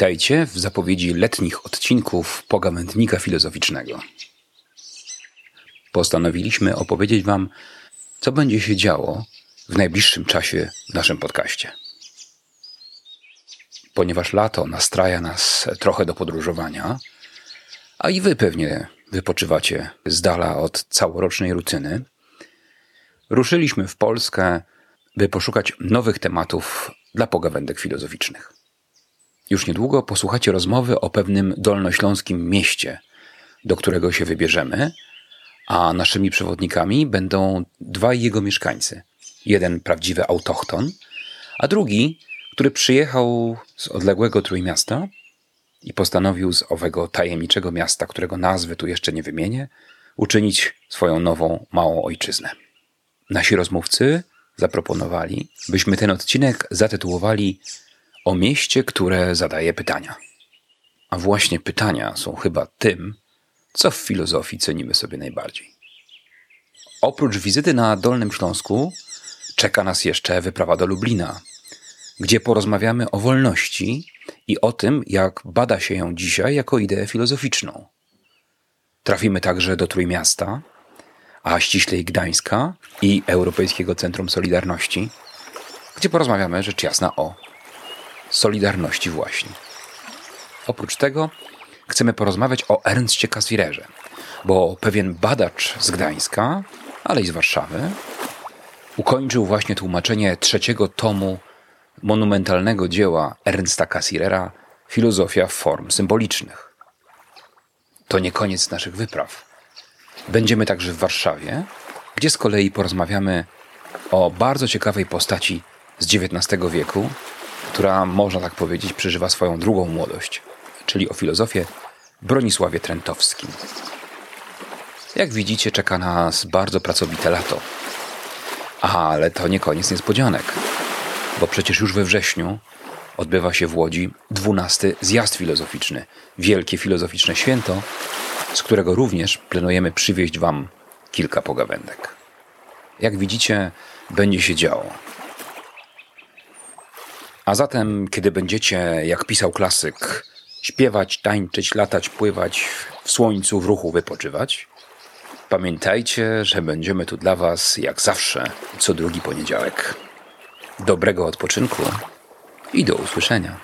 Witajcie w zapowiedzi letnich odcinków Pogawędnika Filozoficznego. Postanowiliśmy opowiedzieć Wam, co będzie się działo w najbliższym czasie w naszym podcaście. Ponieważ lato nastraja nas trochę do podróżowania, a i Wy pewnie wypoczywacie z dala od całorocznej rutyny, ruszyliśmy w Polskę, by poszukać nowych tematów dla pogawędek filozoficznych. Już niedługo posłuchacie rozmowy o pewnym dolnośląskim mieście, do którego się wybierzemy, a naszymi przewodnikami będą dwaj jego mieszkańcy. Jeden prawdziwy autochton, a drugi, który przyjechał z odległego Trójmiasta i postanowił z owego tajemniczego miasta, którego nazwy tu jeszcze nie wymienię, uczynić swoją nową, małą ojczyznę. Nasi rozmówcy zaproponowali, byśmy ten odcinek zatytułowali o mieście, które zadaje pytania. A właśnie pytania są chyba tym, co w filozofii cenimy sobie najbardziej. Oprócz wizyty na Dolnym Śląsku, czeka nas jeszcze wyprawa do Lublina, gdzie porozmawiamy o wolności i o tym, jak bada się ją dzisiaj jako ideę filozoficzną. Trafimy także do Trójmiasta, a ściślej Gdańska i Europejskiego Centrum Solidarności, gdzie porozmawiamy rzecz jasna o Solidarności właśnie. Oprócz tego chcemy porozmawiać o Ernstie Cassirerze, bo pewien badacz z Gdańska, ale i z Warszawy, ukończył właśnie tłumaczenie trzeciego tomu monumentalnego dzieła Ernsta Cassirera Filozofia form symbolicznych. To nie koniec naszych wypraw. Będziemy także w Warszawie, gdzie z kolei porozmawiamy o bardzo ciekawej postaci z XIX wieku, która, można tak powiedzieć, przeżywa swoją drugą młodość, czyli o filozofię Bronisławie Trentowskim. Jak widzicie, czeka nas bardzo pracowite lato. Ale to nie koniec niespodzianek, bo przecież już we wrześniu odbywa się w Łodzi dwunasty zjazd filozoficzny, wielkie filozoficzne święto, z którego również planujemy przywieźć Wam kilka pogawędek. Jak widzicie, będzie się działo. A zatem, kiedy będziecie, jak pisał klasyk, śpiewać, tańczyć, latać, pływać, w słońcu, w ruchu wypoczywać, pamiętajcie, że będziemy tu dla Was, jak zawsze, co drugi poniedziałek. Dobrego odpoczynku i do usłyszenia.